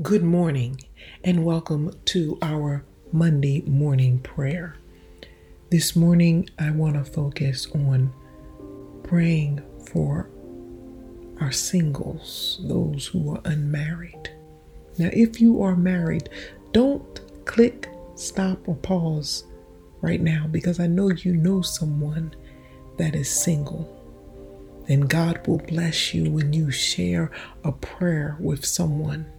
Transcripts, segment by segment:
Good morning and welcome to our Monday morning prayer. This morning, I want to focus on praying for our singles, those who are unmarried. Now, if you are married, don't click, stop, or pause right now because I know you know someone that is single. And God will bless you when you share a prayer with someone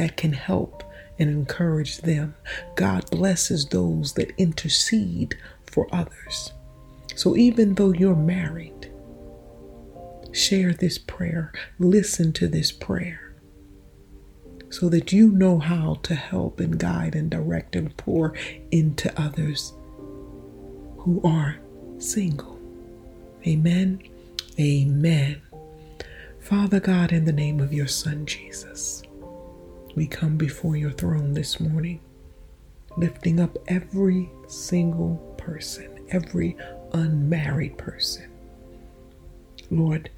that can help and encourage them. God blesses those that intercede for others. So even though you're married, share this prayer, listen to this prayer, so that you know how to help and guide and direct and pour into others who are single. Amen. Amen. Father God, in the name of your Son Jesus we come before your throne this morning, lifting up every single person, every unmarried person. Lord,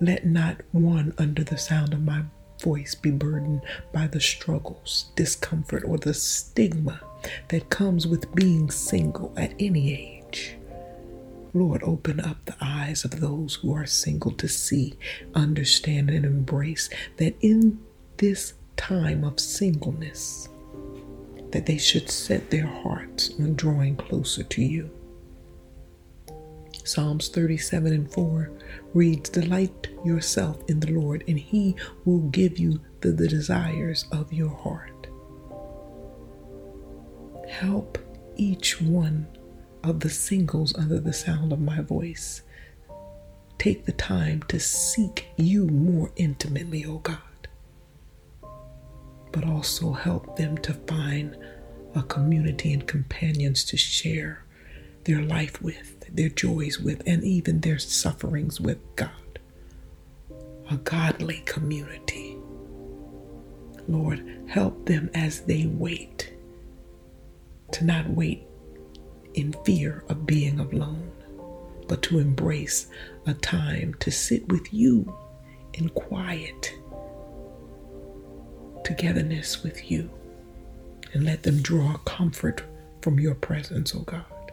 let not one under the sound of my voice be burdened by the struggles, discomfort, or the stigma that comes with being single at any age. Lord, open up the eyes of those who are single to see, understand, and embrace that in this time of singleness that they should set their hearts on drawing closer to you. Psalms 37 and 4 reads, Delight yourself in the Lord, and he will give you the, the desires of your heart. Help each one of the singles under the sound of my voice take the time to seek you more intimately, O God but also help them to find a community and companions to share their life with, their joys with, and even their sufferings with God. A godly community. Lord, help them as they wait to not wait in fear of being alone, but to embrace a time to sit with you in quiet togetherness with you and let them draw comfort from your presence, O oh God.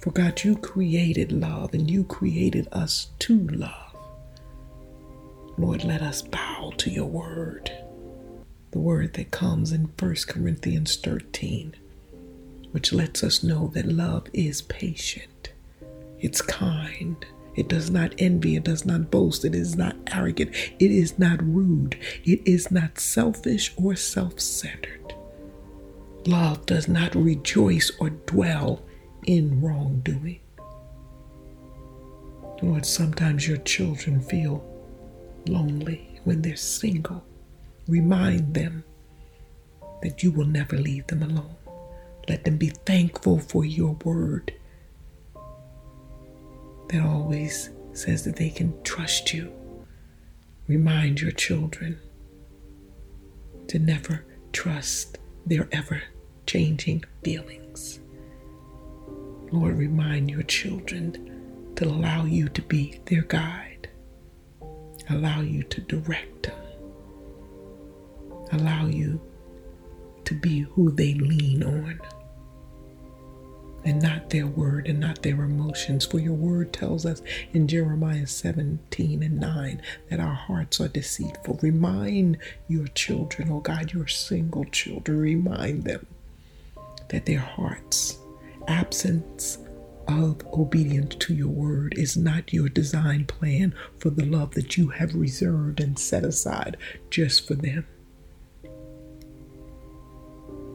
For God, you created love and you created us to love. Lord, let us bow to your word, the word that comes in 1 Corinthians 13, which lets us know that love is patient, it's kind, it does not envy. It does not boast. It is not arrogant. It is not rude. It is not selfish or self centered. Love does not rejoice or dwell in wrongdoing. Lord, sometimes your children feel lonely when they're single. Remind them that you will never leave them alone. Let them be thankful for your word that always says that they can trust you. Remind your children to never trust their ever changing feelings. Lord, remind your children to allow you to be their guide, allow you to direct them, allow you to be who they lean on and not their word and not their emotions. For your word tells us in Jeremiah 17 and 9 that our hearts are deceitful. Remind your children, oh God, your single children, remind them that their hearts, absence of obedience to your word is not your design plan for the love that you have reserved and set aside just for them.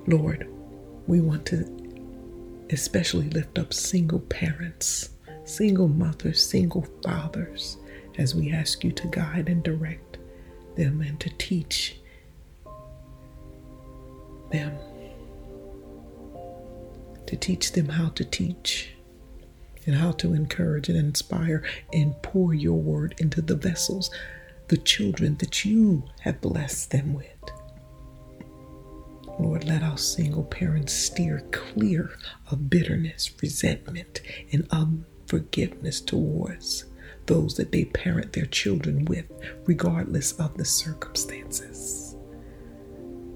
Lord, we want to especially lift up single parents, single mothers, single fathers, as we ask you to guide and direct them and to teach them, to teach them how to teach and how to encourage and inspire and pour your word into the vessels, the children that you have blessed them with. Lord, let our single parents steer clear of bitterness, resentment, and unforgiveness towards those that they parent their children with, regardless of the circumstances.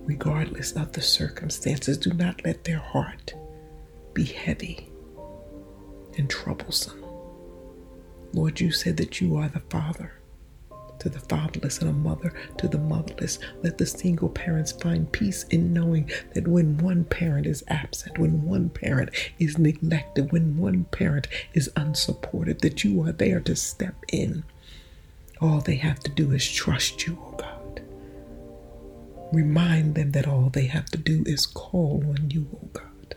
regardless of the circumstances. Do not let their heart be heavy and troublesome. Lord, you said that you are the Father to the fatherless and a mother to the motherless. Let the single parents find peace in knowing that when one parent is absent, when one parent is neglected, when one parent is unsupported, that you are there to step in. All they have to do is trust you, oh God. Remind them that all they have to do is call on you, oh God.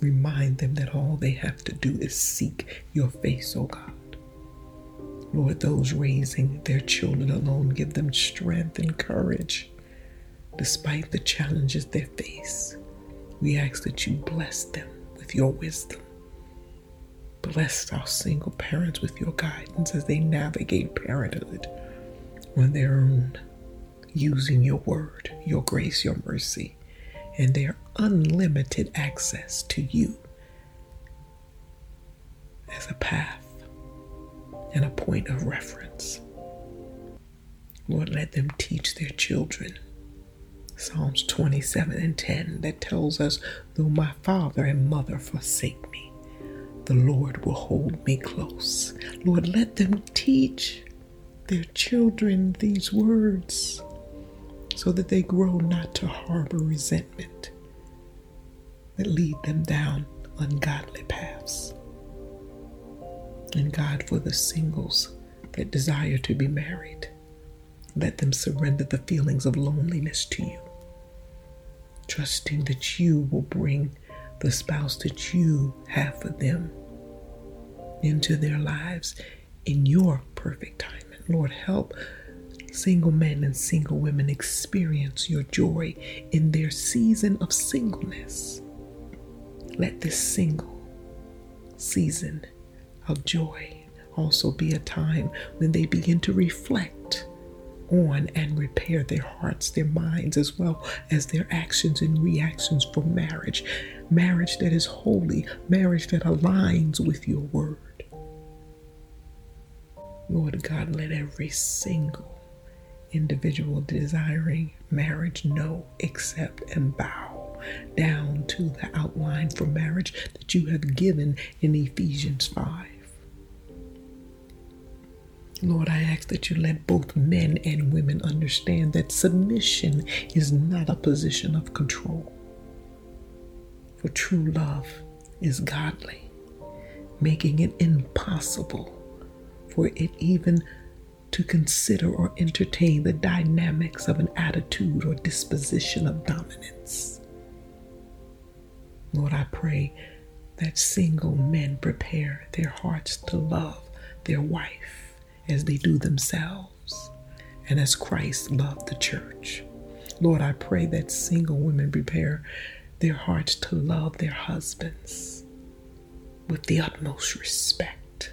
Remind them that all they have to do is seek your face, oh God. Lord, those raising their children alone, give them strength and courage despite the challenges they face. We ask that you bless them with your wisdom. Bless our single parents with your guidance as they navigate parenthood on their own, using your word, your grace, your mercy, and their unlimited access to you point of reference. Lord, let them teach their children. Psalms 27 and 10 that tells us, Though my father and mother forsake me, the Lord will hold me close. Lord, let them teach their children these words so that they grow not to harbor resentment that lead them down ungodly paths and God for the singles that desire to be married. Let them surrender the feelings of loneliness to you, trusting that you will bring the spouse that you have for them into their lives in your perfect time. And Lord, help single men and single women experience your joy in their season of singleness. Let this single season of joy also be a time when they begin to reflect on and repair their hearts, their minds, as well as their actions and reactions for marriage. Marriage that is holy, marriage that aligns with your word. Lord God, let every single individual desiring marriage know, accept, and bow down to the outline for marriage that you have given in Ephesians 5. Lord, I ask that you let both men and women understand that submission is not a position of control. For true love is godly, making it impossible for it even to consider or entertain the dynamics of an attitude or disposition of dominance. Lord, I pray that single men prepare their hearts to love their wife as they do themselves and as Christ loved the church. Lord, I pray that single women prepare their hearts to love their husbands with the utmost respect.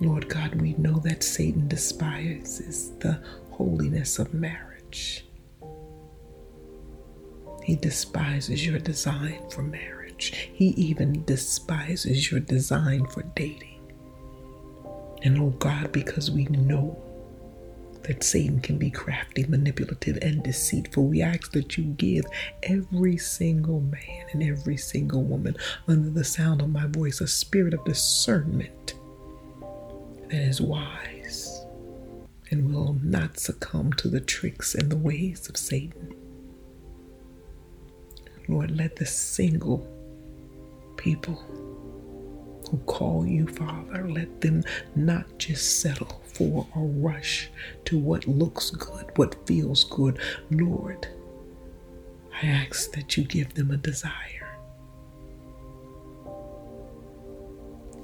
Lord God, we know that Satan despises the holiness of marriage. He despises your design for marriage. He even despises your design for dating. And oh God, because we know that Satan can be crafty, manipulative, and deceitful, we ask that you give every single man and every single woman under the sound of my voice a spirit of discernment that is wise and will not succumb to the tricks and the ways of Satan. Lord, let the single people who call you Father, let them not just settle for a rush to what looks good, what feels good. Lord, I ask that you give them a desire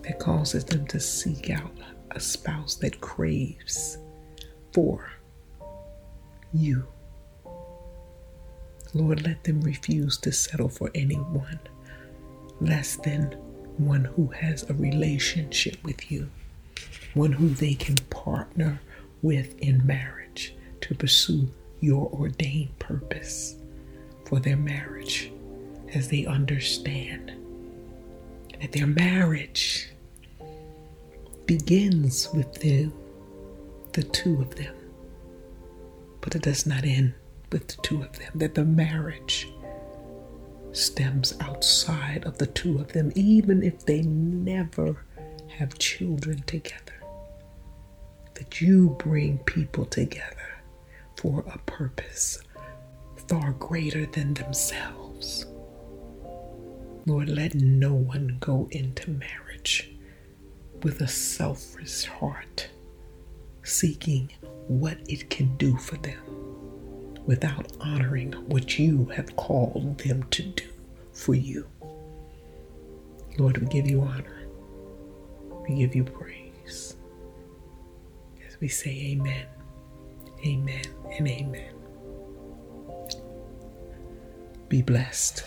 that causes them to seek out a spouse that craves for you. Lord, let them refuse to settle for anyone less than one who has a relationship with you, one who they can partner with in marriage to pursue your ordained purpose for their marriage as they understand that their marriage begins with the, the two of them. But it does not end with the two of them, that the marriage stems outside of the two of them, even if they never have children together. That you bring people together for a purpose far greater than themselves. Lord, let no one go into marriage with a selfish heart, seeking what it can do for them without honoring what you have called them to do for you. Lord, we give you honor. We give you praise. As we say amen, amen, and amen. Be blessed.